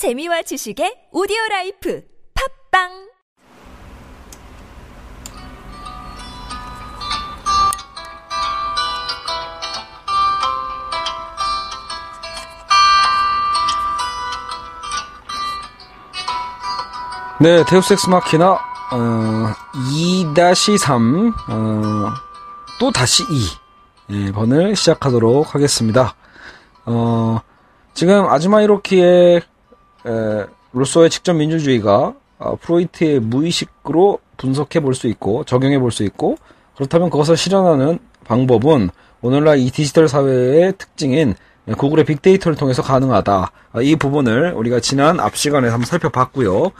재미와 지식의 오디오 라이프 팟빵 네, 데우스엑스 마키나 어, 2-3 어, 또 다시 2 예, 번을 시작하도록 하겠습니다. 어, 지금 아즈마 이로키의 에, 로서의 직접 민주주의가 어, 프로이트의 무의식으로 분석해 볼 수 있고 적용해 볼 수 있고 그렇다면 그것을 실현하는 방법은 오늘날 이 디지털 사회의 특징인 구글의 빅데이터를 통해서 가능하다. 아, 이 부분을 우리가 지난 앞 시간에 한번 살펴봤고요.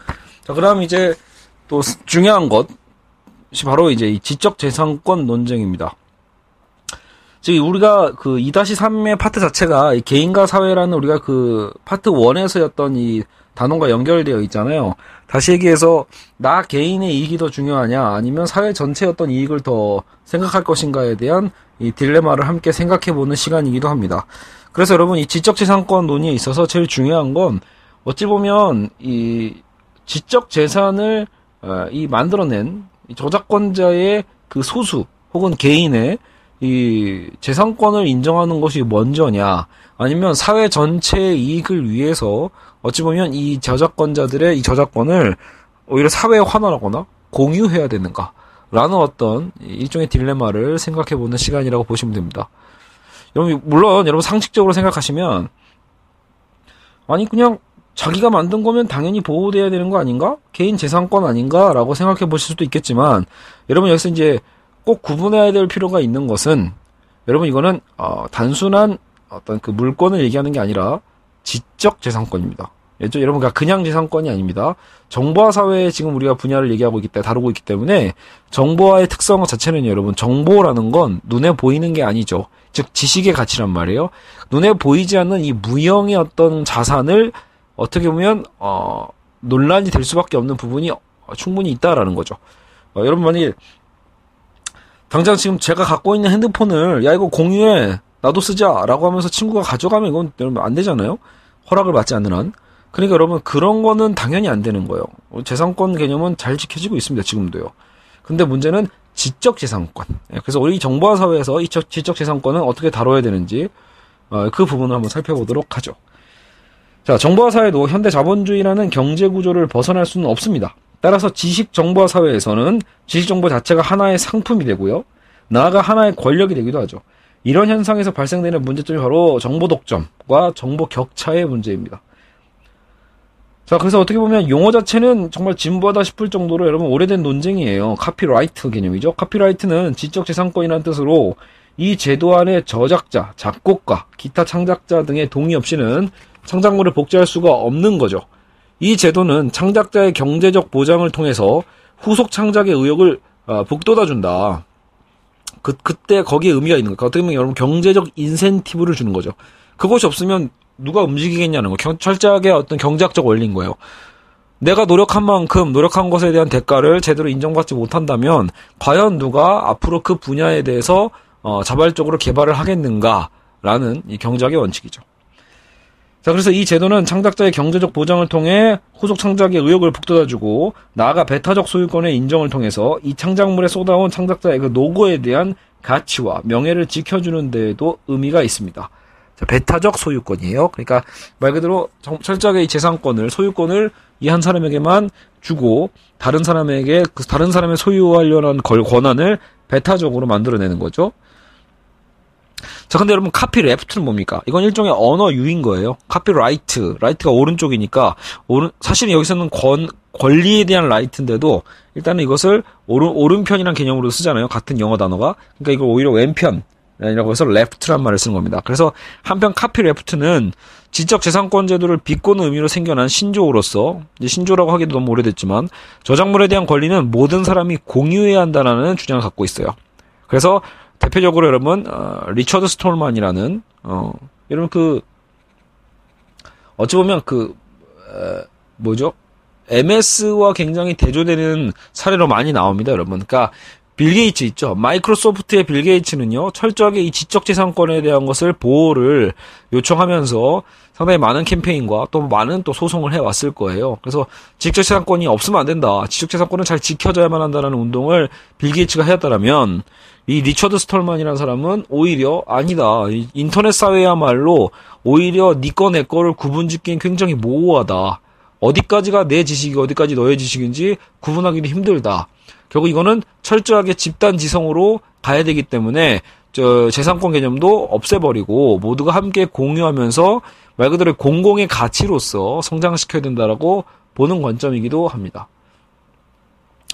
자, 그다음 이제 또 중요한 것이 바로 이제 이 지적 재산권 논쟁입니다. 즉 우리가 그 2-3의 파트 자체가 개인과 사회라는 우리가 그 파트 1에서였던 이 단원과 연결되어 있잖아요. 다시 얘기해서 나 개인의 이익이 더 중요하냐 아니면 사회 전체의 어떤 이익을 더 생각할 것인가에 대한 이 딜레마를 함께 생각해 보는 시간이기도 합니다. 그래서 여러분 이 지적 재산권 논의에 있어서 제일 중요한 건 어찌 보면 이 지적 재산을 어, 이 만들어낸 이 저작권자의 그 소수 혹은 개인의 이 재산권을 인정하는 것이 먼저냐 아니면 사회 전체의 이익을 위해서 어찌 보면 이 저작권자들의 이 저작권을 오히려 사회에 환원하거나 공유해야 되는가 라는 어떤 일종의 딜레마를 생각해 보는 시간이라고 보시면 됩니다. 여러분 물론 여러분 상식적으로 생각하시면 아니 그냥 자기가 만든 거면 당연히 보호돼야 되는 거 아닌가? 개인 재산권 아닌가 라고 생각해 보실 수도 있겠지만 여러분 여기서 이제 꼭 구분해야 될 필요가 있는 것은 여러분 이거는 어, 단순한 어떤 그 물건을 얘기하는 게 아니라 지적 재산권입니다. 예죠 여러분 그냥 재산권이 아닙니다. 정보화 사회에 지금 우리가 분야를 얘기하고 있기 때문에 다루고 있기 때문에 정보화의 특성 자체는 여러분 정보라는 건 눈에 보이는 게 아니죠. 즉 지식의 가치란 말이에요. 눈에 보이지 않는 이 무형의 어떤 자산을 어떻게 보면 어, 논란이 될 수밖에 없는 부분이 충분히 있다라는 거죠. 어, 여러분 만약 당장 지금 제가 갖고 있는 핸드폰을 야 이거 공유해 나도 쓰자라고 하면서 친구가 가져가면 이건 여러분 안 되잖아요. 허락을 받지 않는 한. 그러니까 여러분 그런 거는 당연히 안 되는 거예요. 재산권 개념은 잘 지켜지고 있습니다. 지금도요. 근데 문제는 지적 재산권. 예, 그래서 우리 정보화 사회에서 이 지적 재산권은 어떻게 다뤄야 되는지 어, 그 부분을 한번 살펴보도록 하죠. 자, 정보화 사회도 현대 자본주의라는 경제 구조를 벗어날 수는 없습니다. 따라서 지식 정보화 사회에서는 지식 정보 자체가 하나의 상품이 되고요. 나아가 하나의 권력이 되기도 하죠. 이런 현상에서 발생되는 문제점이 바로 정보 독점과 정보 격차의 문제입니다. 자, 그래서 어떻게 보면 용어 자체는 정말 진부하다 싶을 정도로 여러분 오래된 논쟁이에요. 카피라이트 개념이죠. 카피라이트는 지적재산권이라는 뜻으로 이 제도 안에 저작자, 작곡가, 기타 창작자 등의 동의 없이는 창작물을 복제할 수가 없는 거죠. 이 제도는 창작자의 경제적 보장을 통해서 후속 창작의 의욕을 어, 북돋아준다. 그, 그때 거기에 의미가 있는 거예요. 어떻게 보면 여러분 경제적 인센티브를 주는 거죠. 그것이 없으면 누가 움직이겠냐는 거. 경, 철저하게 어떤 경제학적 원리인 거예요. 내가 노력한 만큼 노력한 것에 대한 대가를 제대로 인정받지 못한다면 과연 누가 앞으로 그 분야에 대해서 어, 자발적으로 개발을 하겠는가라는 이 경제학의 원칙이죠. 자, 그래서 이 제도는 창작자의 경제적 보장을 통해 후속 창작의 의욕을 북돋아주고 나아가 배타적 소유권의 인정을 통해서 이 창작물에 쏟아온 창작자의 그 노고에 대한 가치와 명예를 지켜주는 데에도 의미가 있습니다. 자, 배타적 소유권이에요. 그러니까 말 그대로 철저하게 이 재산권을 소유권을 이 한 사람에게만 주고 다른 사람에게 그 다른 사람의 소유하려는 걸 권한을 배타적으로 만들어내는 거죠. 자, 근데 여러분 copyleft는 뭡니까? 이건 일종의 언어 유희인 거예요. copyright, right가 오른쪽이니까 오른 사실은 여기서는 권 권리에 대한 right인데도 일단은 이것을 오른 오른편이란 개념으로 쓰잖아요. 같은 영어 단어가. 그러니까 이걸 오히려 왼편 이라고 해서 left란 말을 쓴 겁니다. 그래서 한편 copyleft는 지적 재산권 제도를 비꼬는 의미로 생겨난 신조어로서 신조라고 하기도 너무 오래됐지만 저작물에 대한 권리는 모든 사람이 공유해야 한다는 주장을 갖고 있어요. 그래서 대표적으로 여러분 어, 리처드 스톨만이라는 어, 여러분 그 어찌 보면 그 에, 뭐죠? MS와 굉장히 대조되는 사례로 많이 나옵니다, 여러분. 그러니까 빌 게이츠 있죠. 마이크로소프트의 빌 게이츠는요, 철저하게 이 지적재산권에 대한 것을 보호를 요청하면서 상당히 많은 캠페인과 또 많은 또 소송을 해왔을 거예요. 그래서 지적재산권이 없으면 안 된다. 지적재산권은 잘 지켜져야만 한다는 운동을 빌 게이츠가 해왔다라면, 이 리처드 스톨만이라는 사람은 오히려 아니다. 인터넷 사회야말로 오히려 니꺼 내 거를 구분 짓기엔 굉장히 모호하다. 어디까지가 내 지식이 어디까지 너의 지식인지 구분하기는 힘들다. 결국 이거는 철저하게 집단 지성으로 가야 되기 때문에 저 재산권 개념도 없애버리고 모두가 함께 공유하면서 말 그대로 공공의 가치로서 성장시켜야 된다라고 보는 관점이기도 합니다.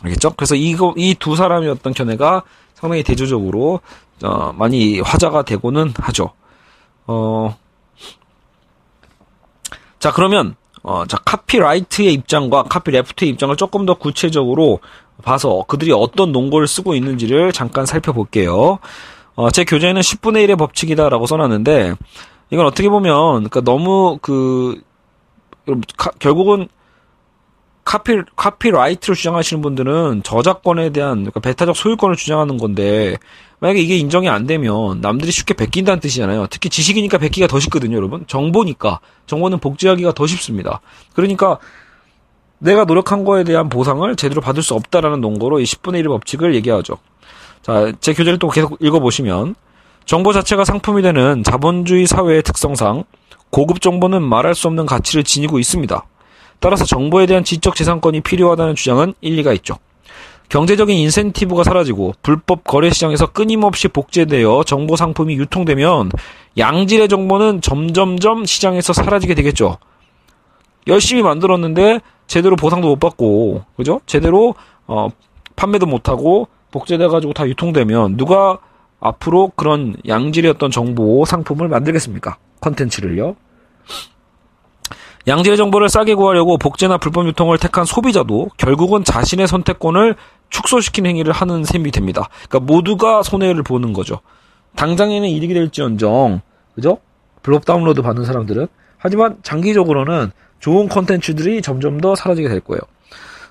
알겠죠? 그래서 이거 이 두 사람의 어떤 견해가 상당히 대조적으로 어, 많이 화자가 되고는 하죠. 어, 자 그러면 어, 자, 카피라이트의 입장과 카피레프트의 입장을 조금 더 구체적으로 봐서 그들이 어떤 논거를 쓰고 있는지를 잠깐 살펴볼게요. 어, 제 교재에는 10분의 1의 법칙이다라고 써놨는데, 이건 어떻게 보면, 그니까 너무 그, 가, 결국은 카피, 카피라이트를 주장하시는 분들은 저작권에 대한, 그러니까 배타적 소유권을 주장하는 건데, 만약에 이게 인정이 안 되면 남들이 쉽게 베낀다는 뜻이잖아요. 특히 지식이니까 베끼기가 더 쉽거든요, 여러분. 정보니까. 정보는 복제하기가 더 쉽습니다. 그러니까 내가 노력한 거에 대한 보상을 제대로 받을 수 없다라는 논거로 이 10분의 1의 법칙을 얘기하죠. 자, 제 교재를 또 계속 읽어보시면 정보 자체가 상품이 되는 자본주의 사회의 특성상 고급 정보는 말할 수 없는 가치를 지니고 있습니다. 따라서 정보에 대한 지적 재산권이 필요하다는 주장은 일리가 있죠. 경제적인 인센티브가 사라지고 불법 거래 시장에서 끊임없이 복제되어 정보 상품이 유통되면 양질의 정보는 점점점 시장에서 사라지게 되겠죠. 열심히 만들었는데 제대로 보상도 못 받고 그죠? 제대로 어, 판매도 못 하고 복제돼 가지고 다 유통되면 누가 앞으로 그런 양질의 어떤 정보 상품을 만들겠습니까? 컨텐츠를요. 양질의 정보를 싸게 구하려고 복제나 불법 유통을 택한 소비자도 결국은 자신의 선택권을 축소시키는 행위를 하는 셈이 됩니다. 그러니까 모두가 손해를 보는 거죠. 당장에는 이득이 될지언정, 그죠? 블록 다운로드 받는 사람들은. 하지만 장기적으로는 좋은 컨텐츠들이 점점 더 사라지게 될 거예요.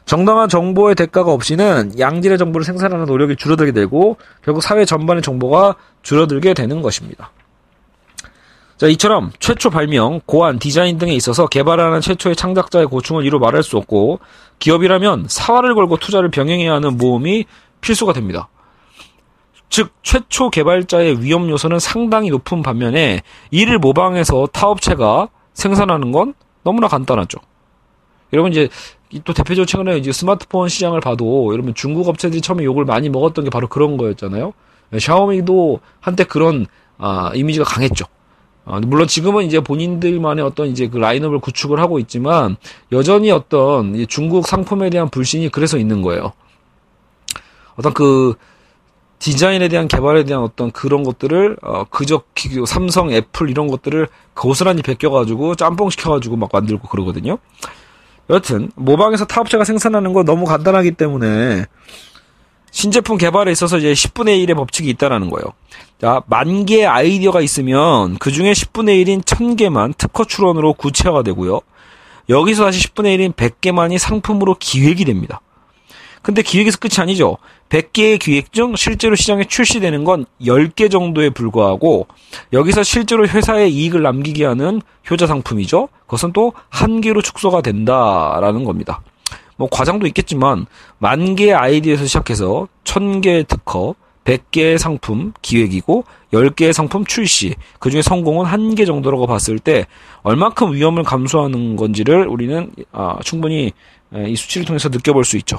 정당한 정보의 대가가 없이는 양질의 정보를 생산하는 노력이 줄어들게 되고 결국 사회 전반의 정보가 줄어들게 되는 것입니다. 자, 이처럼 최초 발명, 고안, 디자인 등에 있어서 개발하는 최초의 창작자의 고충을 이루 말할 수 없고 기업이라면 사활을 걸고 투자를 병행해야 하는 모험이 필수가 됩니다. 즉 최초 개발자의 위험 요소는 상당히 높은 반면에 이를 모방해서 타업체가 생산하는 건 너무나 간단하죠. 여러분 이제 또 대표적으로 최근에 이제 스마트폰 시장을 봐도 여러분 중국 업체들이 처음에 욕을 많이 먹었던 게 바로 그런 거였잖아요. 샤오미도 한때 그런 아, 이미지가 강했죠. 어, 물론 지금은 이제 본인들만의 어떤 이제 그 라인업을 구축을 하고 있지만 여전히 어떤 중국 상품에 대한 불신이 그래서 있는 거예요. 어떤 그 디자인에 대한 개발에 대한 어떤 그런 것들을 어 그저 삼성, 애플 이런 것들을 고스란히 베껴가지고 짬뽕 시켜가지고 막 만들고 그러거든요. 여튼 모방에서 타 업체가 생산하는 거 너무 간단하기 때문에 신제품 개발에 있어서 이제 10분의 1의 법칙이 있다라는 거예요. 자, 만 개의 아이디어가 있으면 그 중에 10분의 1인 1000개만 특허 출원으로 구체화가 되고요. 여기서 다시 10분의 1인 100개만이 상품으로 기획이 됩니다. 근데 기획에서 끝이 아니죠. 100개의 기획 중 실제로 시장에 출시되는 건 10개 정도에 불과하고 여기서 실제로 회사에 이익을 남기게 하는 효자 상품이죠. 그것은 또 한 개로 축소가 된다라는 겁니다. 뭐 과장도 있겠지만 만 개의 아이디어에서 시작해서 천 개의 특허, 100개의 상품 기획이고 10개의 상품 출시, 그 중에 성공은 한 개 정도라고 봤을 때 얼만큼 위험을 감수하는 건지를 우리는 아, 충분히 이 수치를 통해서 느껴볼 수 있죠.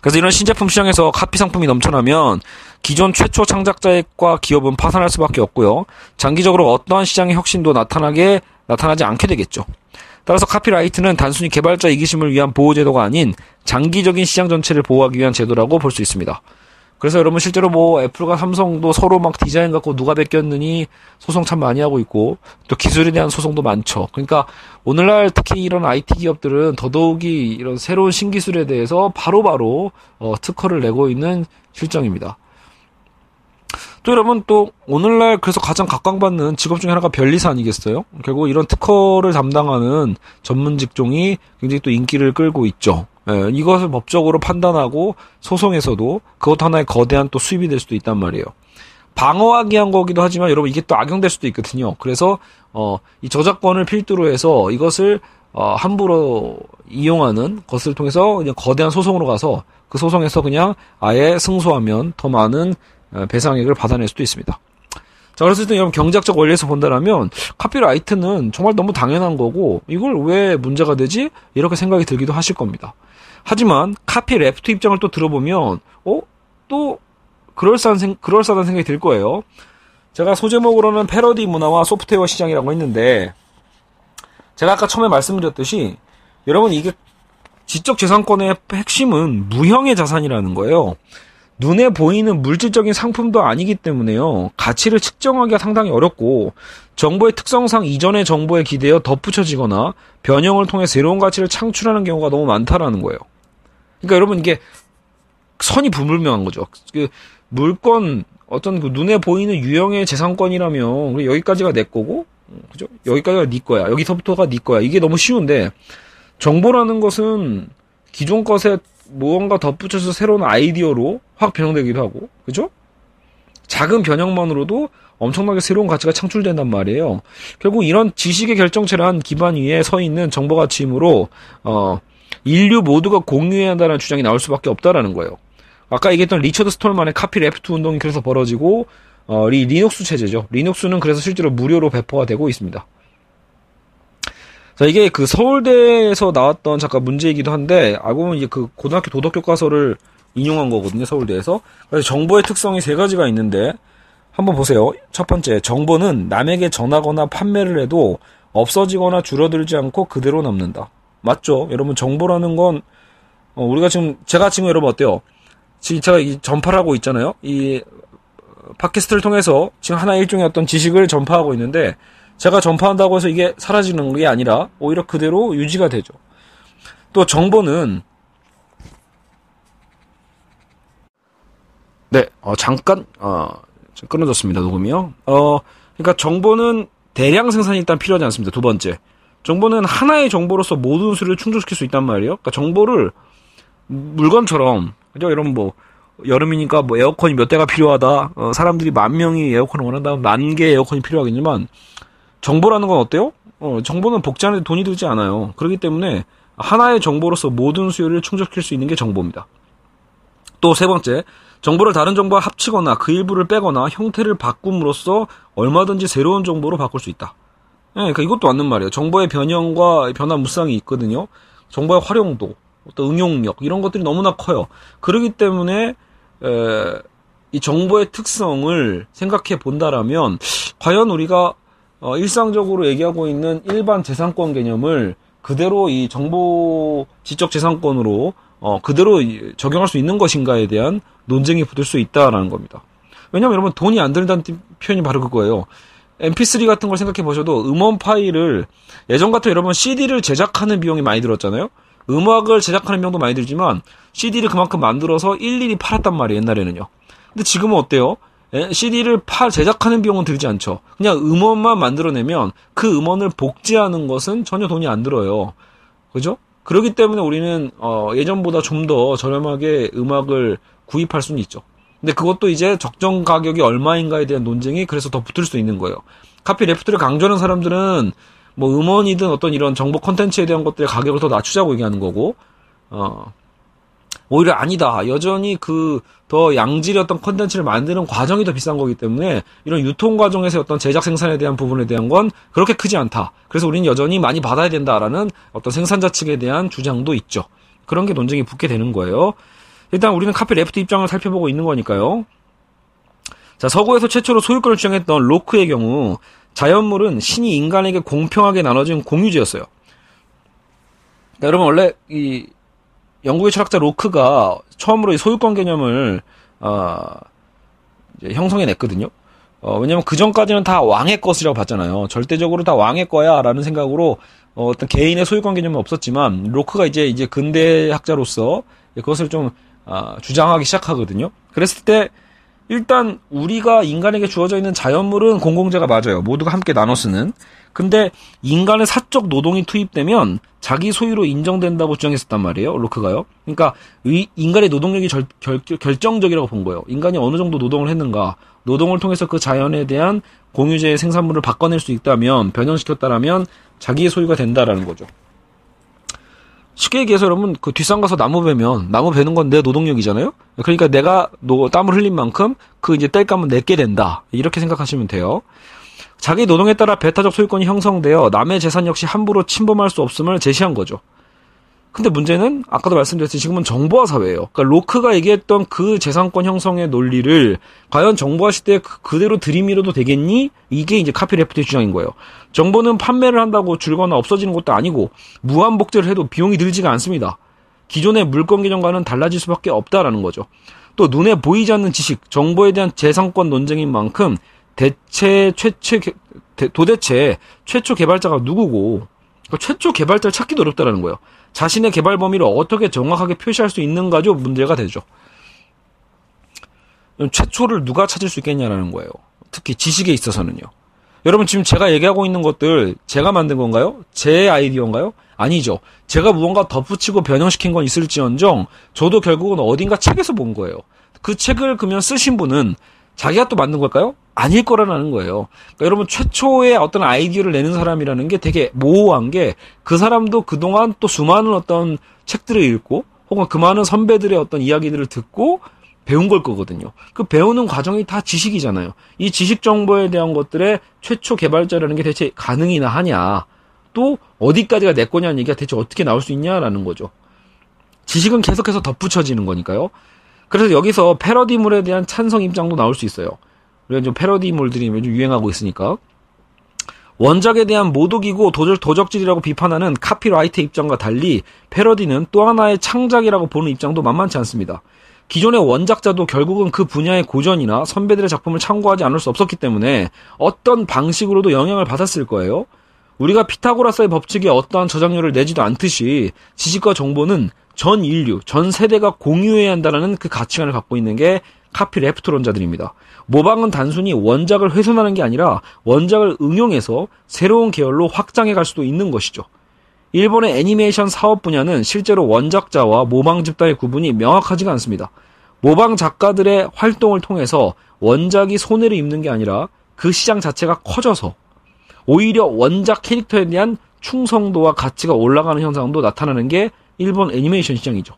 그래서 이런 신제품 시장에서 카피 상품이 넘쳐나면 기존 최초 창작자과 기업은 파산할 수밖에 없고요. 장기적으로 어떠한 시장의 혁신도 나타나게 나타나지 않게 되겠죠. 따라서 카피라이트는 단순히 개발자 이기심을 위한 보호제도가 아닌 장기적인 시장 전체를 보호하기 위한 제도라고 볼 수 있습니다. 그래서 여러분 실제로 뭐 애플과 삼성도 서로 막 디자인 갖고 누가 베꼈느니 소송 참 많이 하고 있고 또 기술에 대한 소송도 많죠. 그러니까 오늘날 특히 이런 IT 기업들은 더더욱이 이런 새로운 신기술에 대해서 바로바로 바로 어, 특허를 내고 있는 실정입니다. 또 여러분 또 오늘날 그래서 가장 각광받는 직업 중에 하나가 변리사 아니겠어요? 결국 이런 특허를 담당하는 전문 직종이 굉장히 또 인기를 끌고 있죠. 예, 이것을 법적으로 판단하고 소송에서도 그것 하나의 거대한 또 수입이 될 수도 있단 말이에요. 방어하기 위한 거기도 하지만 여러분 이게 또 악용될 수도 있거든요. 그래서 어, 이 저작권을 필두로 해서 이것을 어, 함부로 이용하는 것을 통해서 그냥 거대한 소송으로 가서 그 소송에서 그냥 아예 승소하면 더 많은 어, 배상액을 받아낼 수도 있습니다. 자, 그래서 일단 여러분 경제학적 원리에서 본다면 카피라이트는 정말 너무 당연한 거고 이걸 왜 문제가 되지? 이렇게 생각이 들기도 하실 겁니다. 하지만 카피레프트 입장을 또 들어보면 어? 또 그럴싸한 생, 그럴싸한 생각이 들 거예요. 제가 소제목으로는 패러디 문화와 소프트웨어 시장이라고 했는데 제가 아까 처음에 말씀드렸듯이 여러분 이게 지적 재산권의 핵심은 무형의 자산이라는 거예요. 눈에 보이는 물질적인 상품도 아니기 때문에요. 가치를 측정하기가 상당히 어렵고 정보의 특성상 이전의 정보에 기대어 덧붙여지거나 변형을 통해 새로운 가치를 창출하는 경우가 너무 많다라는 거예요. 그러니까 여러분 이게 선이 불분명한 거죠. 그 물건 어떤 그 눈에 보이는 유형의 재산권이라면 여기까지가 내 거고 그죠? 여기까지가 네 거야. 여기서부터가 네 거야. 이게 너무 쉬운데 정보라는 것은 기존 것에 무언가 덧붙여서 새로운 아이디어로 확 변형되기도 하고, 그죠? 작은 변형만으로도 엄청나게 새로운 가치가 창출된단 말이에요. 결국 이런 지식의 결정체란 기반 위에 서 있는 정보 가치이므로 어, 인류 모두가 공유해야 한다는 주장이 나올 수밖에 없다라는 거예요. 아까 얘기했던 리처드 스톨만의 copyleft 운동이 그래서 벌어지고 어, 리, 리눅스 체제죠. Linux는 그래서 실제로 무료로 배포가 되고 있습니다. 자, 이게 그 서울대에서 나왔던 잠깐 문제이기도 한데, 알고 보면 이제 그 고등학교 도덕 교과서를 인용한 거거든요, 서울대에서. 그래서 정보의 특성이 세 가지가 있는데, 한번 보세요. 첫 번째, 정보는 남에게 전하거나 판매를 해도 없어지거나 줄어들지 않고 그대로 남는다. 맞죠? 여러분, 정보라는 건, 어, 우리가 지금, 제가 지금 여러분 어때요? 지금 제가 이 전파를 하고 있잖아요? 이, 팟캐스트를 통해서 지금 하나 일종의 어떤 지식을 전파하고 있는데, 제가 전파한다고 해서 이게 사라지는 게 아니라 오히려 그대로 유지가 되죠. 또 정보는 네, 어, 잠깐 어, 끊어졌습니다. 녹음이요. 어, 그러니까 정보는 대량 생산이 일단 필요하지 않습니다. 두 번째, 정보는 하나의 정보로서 모든 수를 충족시킬 수 있단 말이에요. 그러니까 정보를 물건처럼 그죠? 이런 뭐 여름이니까 뭐 에어컨이 몇 대가 필요하다. 어, 사람들이 만 명이 에어컨을 원한다면 만 개의 에어컨이 필요하겠지만 정보라는 건 어때요? 어, 정보는 복제하는 데 돈이 들지 않아요. 그렇기 때문에 하나의 정보로서 모든 수요를 충족시킬 수 있는 게 정보입니다. 또 세 번째, 정보를 다른 정보와 합치거나 그 일부를 빼거나 형태를 바꿈으로써 얼마든지 새로운 정보로 바꿀 수 있다. 예, 그러니까 이것도 맞는 말이에요. 정보의 변형과 변화 무쌍이 있거든요. 정보의 활용도, 어떤 응용력 이런 것들이 너무나 커요. 그렇기 때문에 에, 이 정보의 특성을 생각해 본다라면 과연 우리가 어, 일상적으로 얘기하고 있는 일반 재산권 개념을 그대로 이 정보 지적 재산권으로 어, 그대로 적용할 수 있는 것인가에 대한 논쟁이 붙을 수 있다라는 겁니다. 왜냐하면 여러분 돈이 안 들다는 표현이 바로 그거예요. MP3 같은 걸 생각해 보셔도 음원 파일을 예전 같은 여러분 CD를 제작하는 비용이 많이 들었잖아요. 음악을 제작하는 비용도 많이 들지만 CD를 그만큼 만들어서 일일이 팔았단 말이에요 옛날에는요. 근데 지금은 어때요? CD를 팔 제작하는 비용은 들지 않죠. 그냥 음원만 만들어내면 그 음원을 복제하는 것은 전혀 돈이 안 들어요. 그죠? 그렇기 때문에 우리는 어, 예전보다 좀 더 저렴하게 음악을 구입할 수는 있죠. 근데 그것도 이제 적정 가격이 얼마인가에 대한 논쟁이 그래서 더 붙을 수 있는 거예요. copyleft를 강조하는 사람들은 뭐 음원이든 어떤 이런 정보 컨텐츠에 대한 것들의 가격을 더 낮추자고 얘기하는 거고, 어, 오히려 아니다. 여전히 그 더 양질의 어떤 컨텐츠를 만드는 과정이 더 비싼 거기 때문에 이런 유통 과정에서 어떤 제작 생산에 대한 부분에 대한 건 그렇게 크지 않다. 그래서 우리는 여전히 많이 받아야 된다라는 어떤 생산자 측에 대한 주장도 있죠. 그런 게 논쟁이 붙게 되는 거예요. 일단 우리는 카페 레프트 입장을 살펴보고 있는 거니까요. 자, 서구에서 최초로 소유권을 주장했던 로크의 경우 자연물은 신이 인간에게 공평하게 나눠진 공유지였어요. 그러니까 여러분 원래 이 영국의 철학자 로크가 처음으로 이 소유권 개념을 어, 형성해 냈거든요. 어, 왜냐면 그 전까지는 다 왕의 것이라고 봤잖아요. 절대적으로 다 왕의 거야라는 생각으로 어, 떤 개인의 소유권 개념은 없었지만 로크가 이제 이제 근대 학자로서 그것을 좀 어, 주장하기 시작하거든요. 그랬을 때 일단 우리가 인간에게 주어져 있는 자연물은 공공재가 맞아요. 모두가 함께 나눠 쓰는. 근데 인간의 사적 노동이 투입되면 자기 소유로 인정된다고 주장했었단 말이에요. 로크가요. 그러니까 인간의 노동력이 절, 결, 결정적이라고 본 거예요. 인간이 어느 정도 노동을 했는가. 노동을 통해서 그 자연에 대한 공유제의 생산물을 바꿔낼 수 있다면 변형시켰다라면 자기의 소유가 된다라는 거죠. 쉽게 얘기해서 여러분 그 뒷산 가서 나무 베면 나무 베는 건 내 노동력이잖아요. 그러니까 내가 노, 땀을 흘린 만큼 그 이제 땔감은 내게 된다. 이렇게 생각하시면 돼요. 자기 노동에 따라 배타적 소유권이 형성되어 남의 재산 역시 함부로 침범할 수 없음을 제시한 거죠. 근데 문제는 아까도 말씀드렸듯이 지금은 정보화 사회예요. 그러니까 로크가 얘기했던 그 재산권 형성의 논리를 과연 정보화 시대에 그, 그대로 들이밀어도 되겠니? 이게 이제 카피레프트의 주장인 거예요. 정보는 판매를 한다고 줄거나 없어지는 것도 아니고 무한 복제를 해도 비용이 들지가 않습니다. 기존의 물건 계정과는 달라질 수밖에 없다라는 거죠. 또 눈에 보이지 않는 지식, 정보에 대한 재산권 논쟁인 만큼 대체 최최 도대체 최초 개발자가 누구고 그러니까 최초 개발자를 찾기도 어렵다라는 거예요. 자신의 개발 범위를 어떻게 정확하게 표시할 수 있는가죠 문제가 되죠. 최초를 누가 찾을 수 있겠냐라는 거예요. 특히 지식에 있어서는요. 여러분 지금 제가 얘기하고 있는 것들 제가 만든 건가요? 제 아이디어인가요? 아니죠. 제가 무언가 덧붙이고 변형시킨 건 있을지언정 저도 결국은 어딘가 책에서 본 거예요. 그 책을 그러면 쓰신 분은 자기가 또 만든 걸까요? 아닐 거라는 거예요. 그러니까 여러분 최초의 어떤 아이디어를 내는 사람이라는 게 되게 모호한 게 그 사람도 그동안 또 수많은 어떤 책들을 읽고 혹은 그 많은 선배들의 어떤 이야기들을 듣고 배운 걸 거거든요. 그 배우는 과정이 다 지식이잖아요. 이 지식 정보에 대한 것들의 최초 개발자라는 게 대체 가능이나 하냐. 또 어디까지가 내 거냐는 얘기가 대체 어떻게 나올 수 있냐라는 거죠. 지식은 계속해서 덧붙여지는 거니까요. 그래서 여기서 패러디물에 대한 찬성 입장도 나올 수 있어요. 우리가 좀 패러디물들이 요즘 유행하고 있으니까. 원작에 대한 모독이고 도적, 도적질이라고 비판하는 카피라이트의 입장과 달리 패러디는 또 하나의 창작이라고 보는 입장도 만만치 않습니다. 기존의 원작자도 결국은 그 분야의 고전이나 선배들의 작품을 참고하지 않을 수 없었기 때문에 어떤 방식으로도 영향을 받았을 거예요. 우리가 피타고라스의 법칙에 어떠한 저작료를 내지도 않듯이 지식과 정보는 전 인류, 전 세대가 공유해야 한다는 그 가치관을 갖고 있는 게 카피 레프트론자들입니다. 모방은 단순히 원작을 훼손하는 게 아니라 원작을 응용해서 새로운 계열로 확장해 갈 수도 있는 것이죠. 일본의 애니메이션 사업 분야는 실제로 원작자와 모방 집단의 구분이 명확하지가 않습니다. 모방 작가들의 활동을 통해서 원작이 손해를 입는 게 아니라 그 시장 자체가 커져서 오히려 원작 캐릭터에 대한 충성도와 가치가 올라가는 현상도 나타나는 게 일본 애니메이션 시장이죠.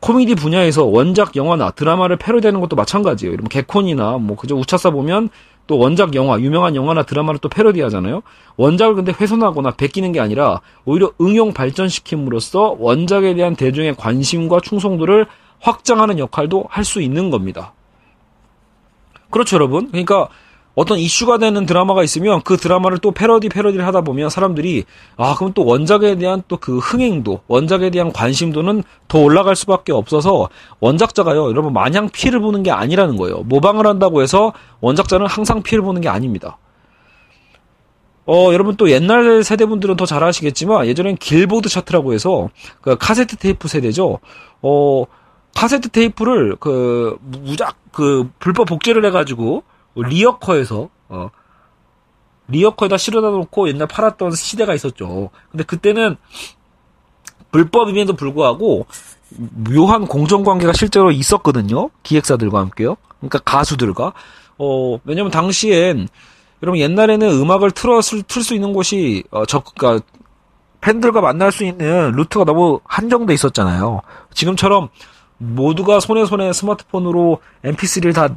코미디 분야에서 원작 영화나 드라마를 패러디하는 것도 마찬가지예요. 이런 개콘이나 뭐 그저 우차사 보면 또 원작 영화, 유명한 영화나 드라마를 또 패러디하잖아요. 원작을 근데 훼손하거나 베끼는 게 아니라 오히려 응용 발전시킴으로써 원작에 대한 대중의 관심과 충성도를 확장하는 역할도 할 수 있는 겁니다. 그렇죠, 여러분. 그러니까 어떤 이슈가 되는 드라마가 있으면 그 드라마를 또 패러디 패러디를 하다 보면 사람들이 아 그럼 또 원작에 대한 또 그 흥행도 원작에 대한 관심도는 더 올라갈 수밖에 없어서 원작자가요 여러분 마냥 피해를 보는 게 아니라는 거예요 모방을 한다고 해서 원작자는 항상 피해를 보는 게 아닙니다. 어 여러분 또 옛날 세대분들은 더 잘 아시겠지만 예전엔 길보드 차트라고 해서 그 카세트 테이프 세대죠. 어 카세트 테이프를 그 무작 그 불법 복제를 해가지고 뭐 리어커에서 어, 리어커에다 실어다 놓고 옛날 팔았던 시대가 있었죠. 근데 그때는 불법임에도 불구하고 묘한 공정관계가 실제로 있었거든요. 기획사들과 함께요. 그러니까 가수들과. 어, 왜냐면 당시엔 여러분 옛날에는 음악을 틀었을 틀 수 있는 곳이 어, 저 그러니까 팬들과 만날 수 있는 루트가 너무 한정돼 있었잖아요. 지금처럼 모두가 손에 손에 스마트폰으로 MP3를 다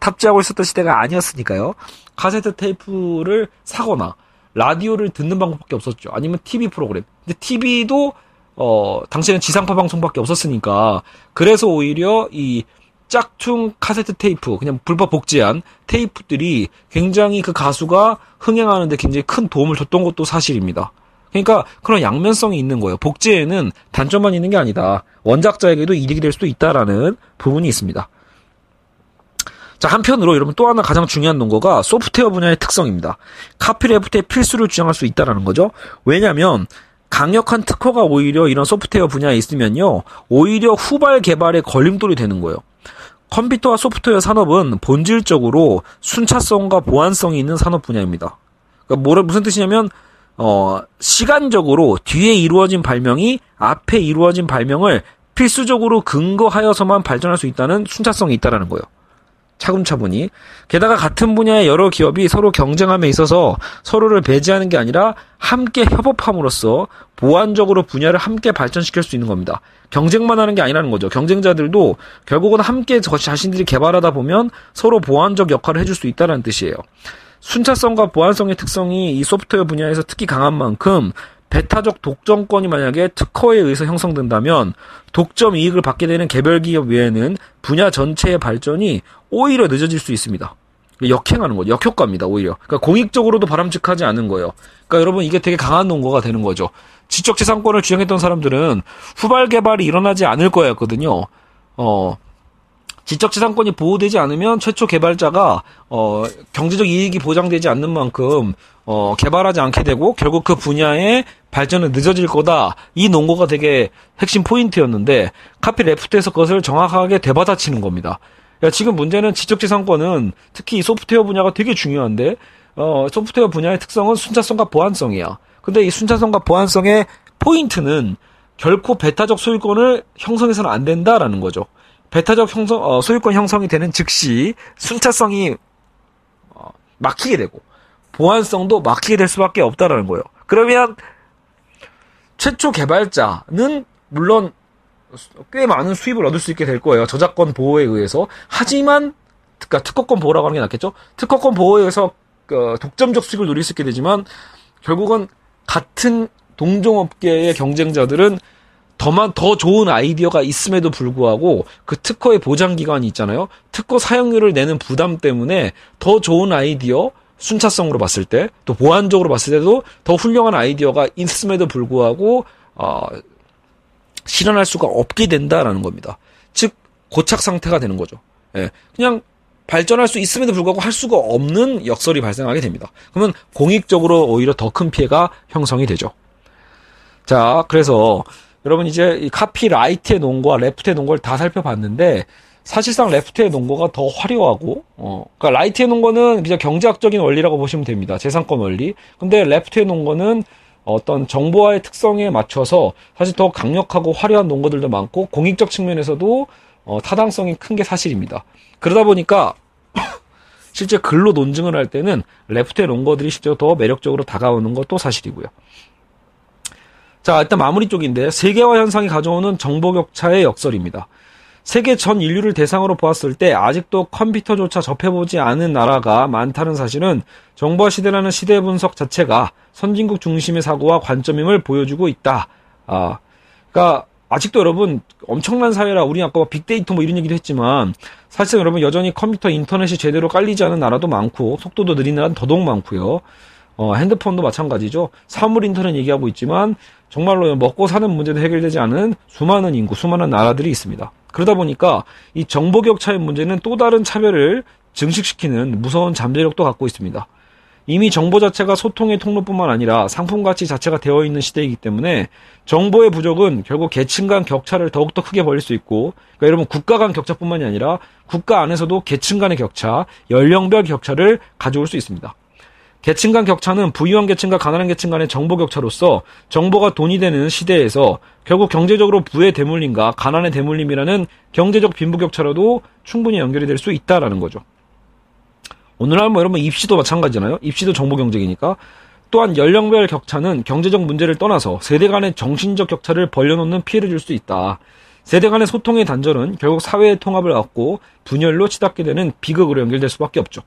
탑재하고 있었던 시대가 아니었으니까요. 카세트 테이프를 사거나 라디오를 듣는 방법밖에 없었죠. 아니면 TV 프로그램. 근데 TV도 어 당시에는 지상파 방송밖에 없었으니까 그래서 오히려 이 짝퉁 카세트 테이프 그냥 불법 복제한 테이프들이 굉장히 그 가수가 흥행하는데 굉장히 큰 도움을 줬던 것도 사실입니다. 그러니까 그런 양면성이 있는 거예요. 복제에는 단점만 있는 게 아니다. 원작자에게도 이득이 될 수도 있다라는 부분이 있습니다. 자, 한편으로 여러분 또 하나 가장 중요한 논거가 소프트웨어 분야의 특성입니다. 카피 레프트의 필수를 주장할 수 있다라는 거죠. 왜냐면 강력한 특허가 오히려 이런 소프트웨어 분야에 있으면요. 오히려 후발 개발에 걸림돌이 되는 거예요. 컴퓨터와 소프트웨어 산업은 본질적으로 순차성과 보안성이 있는 산업 분야입니다. 그러니까 뭐라 무슨 뜻이냐면 어 시간적으로 뒤에 이루어진 발명이 앞에 이루어진 발명을 필수적으로 근거하여서만 발전할 수 있다는 순차성이 있다라는 거예요. 차근차분히. 게다가 같은 분야의 여러 기업이 서로 경쟁함에 있어서 서로를 배제하는 게 아니라 함께 협업함으로써 보완적으로 분야를 함께 발전시킬 수 있는 겁니다. 경쟁만 하는 게 아니라는 거죠. 경쟁자들도 결국은 함께 자신들이 개발하다 보면 서로 보완적 역할을 해줄 수 있다는 뜻이에요. 순차성과 보안성의 특성이 이 소프트웨어 분야에서 특히 강한 만큼 배타적 독점권이 만약에 특허에 의해서 형성된다면 독점 이익을 받게 되는 개별 기업 외에는 분야 전체의 발전이 오히려 늦어질 수 있습니다. 역행하는 거죠. 역효과입니다, 오히려. 그러니까 공익적으로도 바람직하지 않은 거예요. 그러니까 여러분 이게 되게 강한 논거가 되는 거죠. 지적재산권을 주장했던 사람들은 후발 개발이 일어나지 않을 거였거든요. 어, 지적재산권이 보호되지 않으면 최초 개발자가 어, 경제적 이익이 보장되지 않는 만큼 어, 개발하지 않게 되고 결국 그 분야의 발전은 늦어질 거다. 이 논거가 되게 핵심 포인트였는데 카피 레프트에서 그것을 정확하게 되받아치는 겁니다. 그러니까 지금 문제는 지적재산권은 특히 이 소프트웨어 분야가 되게 중요한데 어, 소프트웨어 분야의 특성은 순차성과 보안성이야. 근데 이 순차성과 보안성의 포인트는 결코 배타적 소유권을 형성해서는 안 된다라는 거죠. 배타적 형성, 어, 소유권 형성이 되는 즉시 순차성이 어, 막히게 되고 보안성도 막히게 될 수밖에 없다라는 거예요. 그러면 최초 개발자는 물론 꽤 많은 수입을 얻을 수 있게 될 거예요. 저작권 보호에 의해서. 하지만 그러니까 특허권 보호라고 하는 게 낫겠죠. 특허권 보호에 의해서 그 독점적 수익을 누릴 수 있게 되지만 결국은 같은 동종업계의 경쟁자들은 더만 더 좋은 아이디어가 있음에도 불구하고 그 특허의 보장 기간이 있잖아요. 특허 사용료를 내는 부담 때문에 더 좋은 아이디어 순차성으로 봤을 때 또 보안적으로 봤을 때도 더 훌륭한 아이디어가 있음에도 불구하고 어, 실현할 수가 없게 된다라는 겁니다. 즉 고착 상태가 되는 거죠. 예, 그냥 발전할 수 있음에도 불구하고 할 수가 없는 역설이 발생하게 됩니다. 그러면 공익적으로 오히려 더 큰 피해가 형성이 되죠. 자, 그래서 여러분 이제 이 copyright의 논거와 left의 논거를 다 살펴봤는데 사실상 left의 논거가 더 화려하고 어 그러니까 right의 논거는 그냥 경제학적인 원리라고 보시면 됩니다. 재산권 원리. 근데 left의 논거는 어떤 정보화의 특성에 맞춰서 사실 더 강력하고 화려한 논거들도 많고 공익적 측면에서도 어, 타당성이 큰 게 사실입니다. 그러다 보니까 실제 글로 논증을 할 때는 레프트의 논거들이 실제로 더 매력적으로 다가오는 것도 사실이고요. 자, 일단 마무리 쪽인데 세계화 현상이 가져오는 정보 격차의 역설입니다. 세계 전 인류를 대상으로 보았을 때 아직도 컴퓨터조차 접해보지 않은 나라가 많다는 사실은 정보화 시대라는 시대 분석 자체가 선진국 중심의 사고와 관점임을 보여주고 있다. 아, 그러니까 아직도 여러분 엄청난 사회라 우리 아까 빅데이터 뭐 이런 얘기도 했지만 사실 여러분 여전히 컴퓨터 인터넷이 제대로 깔리지 않은 나라도 많고 속도도 느린 나라는 더더욱 많고요. 어, 핸드폰도 마찬가지죠. 사물 인터넷 얘기하고 있지만 정말로 먹고 사는 문제도 해결되지 않은 수많은 인구, 수많은 나라들이 있습니다. 그러다 보니까 이 정보 격차의 문제는 또 다른 차별을 증식시키는 무서운 잠재력도 갖고 있습니다. 이미 정보 자체가 소통의 통로뿐만 아니라 상품 가치 자체가 되어 있는 시대이기 때문에 정보의 부족은 결국 계층 간 격차를 더욱더 크게 벌릴 수 있고 그러니까 여러분 국가 간 격차뿐만이 아니라 국가 안에서도 계층 간의 격차, 연령별 격차를 가져올 수 있습니다. 계층 간 격차는 부유한 계층과 가난한 계층 간의 정보 격차로서 정보가 돈이 되는 시대에서 결국 경제적으로 부의 대물림과 가난의 대물림이라는 경제적 빈부 격차로도 충분히 연결이 될 수 있다라는 거죠. 오늘날 뭐 여러분 입시도 마찬가지잖아요. 입시도 정보 경쟁이니까. 또한 연령별 격차는 경제적 문제를 떠나서 세대 간의 정신적 격차를 벌려놓는 피해를 줄 수 있다. 세대 간의 소통의 단절은 결국 사회의 통합을 얻고 분열로 치닫게 되는 비극으로 연결될 수밖에 없죠.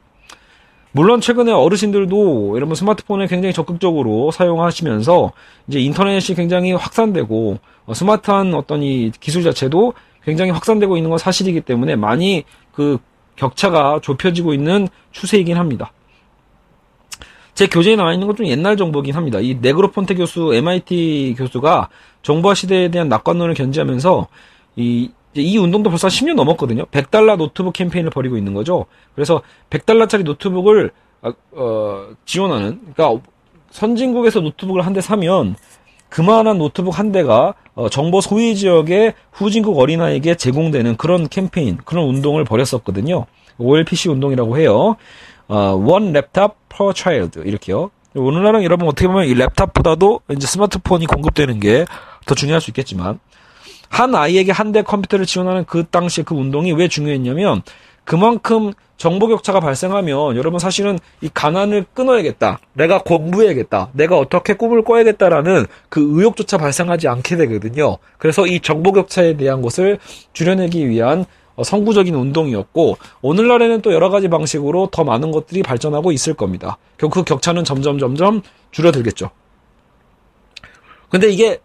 물론 최근에 어르신들도 여러분 스마트폰을 굉장히 적극적으로 사용하시면서 이제 인터넷이 굉장히 확산되고 어, 스마트한 어떤 이 기술 자체도 굉장히 확산되고 있는 건 사실이기 때문에 많이 그 격차가 좁혀지고 있는 추세이긴 합니다. 제 교재에 나와 있는 건 좀 옛날 정보긴 합니다. 이 네그로폰테 교수, MIT 교수가 정보화 시대에 대한 낙관론을 견지하면서 이, 이 운동도 벌써 10년 넘었거든요. 100달러 노트북 캠페인을 벌이고 있는 거죠. 그래서 100달러짜리 노트북을 어, 지원하는, 그러니까 선진국에서 노트북을 한 대 사면 그만한 노트북 한 대가 어, 정보 소외 지역의 후진국 어린아이에게 제공되는 그런 캠페인, 그런 운동을 벌였었거든요. OLPC 운동이라고 해요. 어, one laptop per child 이렇게요. 오늘날은 여러분 어떻게 보면 이 랩탑보다도 이제 스마트폰이 공급되는 게 더 중요할 수 있겠지만 한 아이에게 한 대 컴퓨터를 지원하는 그 당시에 그 운동이 왜 중요했냐면 그만큼 정보 격차가 발생하면 여러분 사실은 이 가난을 끊어야겠다. 내가 공부해야겠다. 내가 어떻게 꿈을 꿔야겠다라는 그 의욕조차 발생하지 않게 되거든요. 그래서 이 정보 격차에 대한 것을 줄여내기 위한 어, 선구적인 운동이었고 오늘날에는 또 여러 가지 방식으로 더 많은 것들이 발전하고 있을 겁니다. 결국 그 격차는 점점 점점 줄어들겠죠. 근데 이게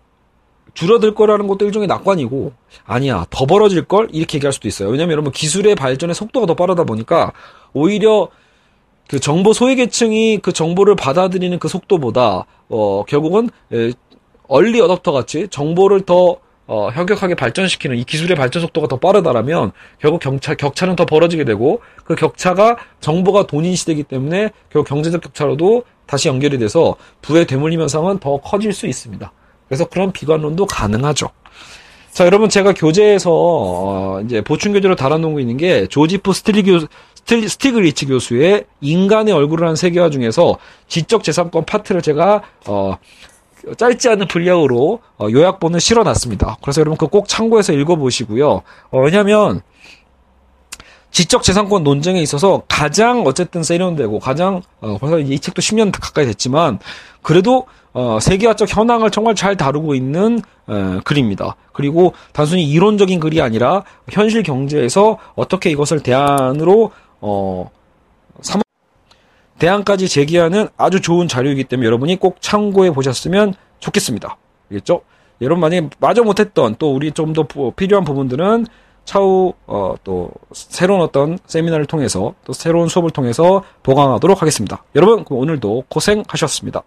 줄어들 거라는 것도 일종의 낙관이고 아니야 더 벌어질 걸 이렇게 얘기할 수도 있어요. 왜냐하면 여러분 기술의 발전의 속도가 더 빠르다 보니까 오히려 그 정보 소외 계층이 그 정보를 받아들이는 그 속도보다 어 결국은 에, 얼리 어답터 같이 정보를 더 어, 현격하게 발전시키는 이 기술의 발전 속도가 더 빠르다라면 결국 경차, 격차는 더 벌어지게 되고 그 격차가 정보가 돈인 시대이기 때문에 결국 경제적 격차로도 다시 연결이 돼서 부의 대물림 현상은 더 커질 수 있습니다. 그래서 그런 비관론도 가능하죠. 자, 여러분 제가 교재에서 어, 이제 보충 교재로 달아놓고 있는 게 조지프 스틸리 교 스틸, 스티글리츠 교수의 인간의 얼굴을 한 세계화 중에서 지적 재산권 파트를 제가 어 짧지 않은 분량으로 어, 요약본을 실어놨습니다. 그래서 여러분 그 꼭 참고해서 읽어보시고요. 어, 왜냐하면 지적 재산권 논쟁에 있어서 가장 어쨌든 세련되고 가장 어, 벌써 이 책도 10년 가까이 됐지만 그래도 어, 세계화적 현황을 정말 잘 다루고 있는 에, 글입니다. 그리고 단순히 이론적인 글이 아니라 현실 경제에서 어떻게 이것을 대안으로 어, 삼 대안까지 제기하는 아주 좋은 자료이기 때문에 여러분이 꼭 참고해 보셨으면 좋겠습니다. 알겠죠? 여러분 만약에 마저 못했던 또 우리 좀 더 필요한 부분들은 차후 어, 또 새로운 어떤 세미나를 통해서 또 새로운 수업을 통해서 보강하도록 하겠습니다. 여러분 오늘도 고생하셨습니다.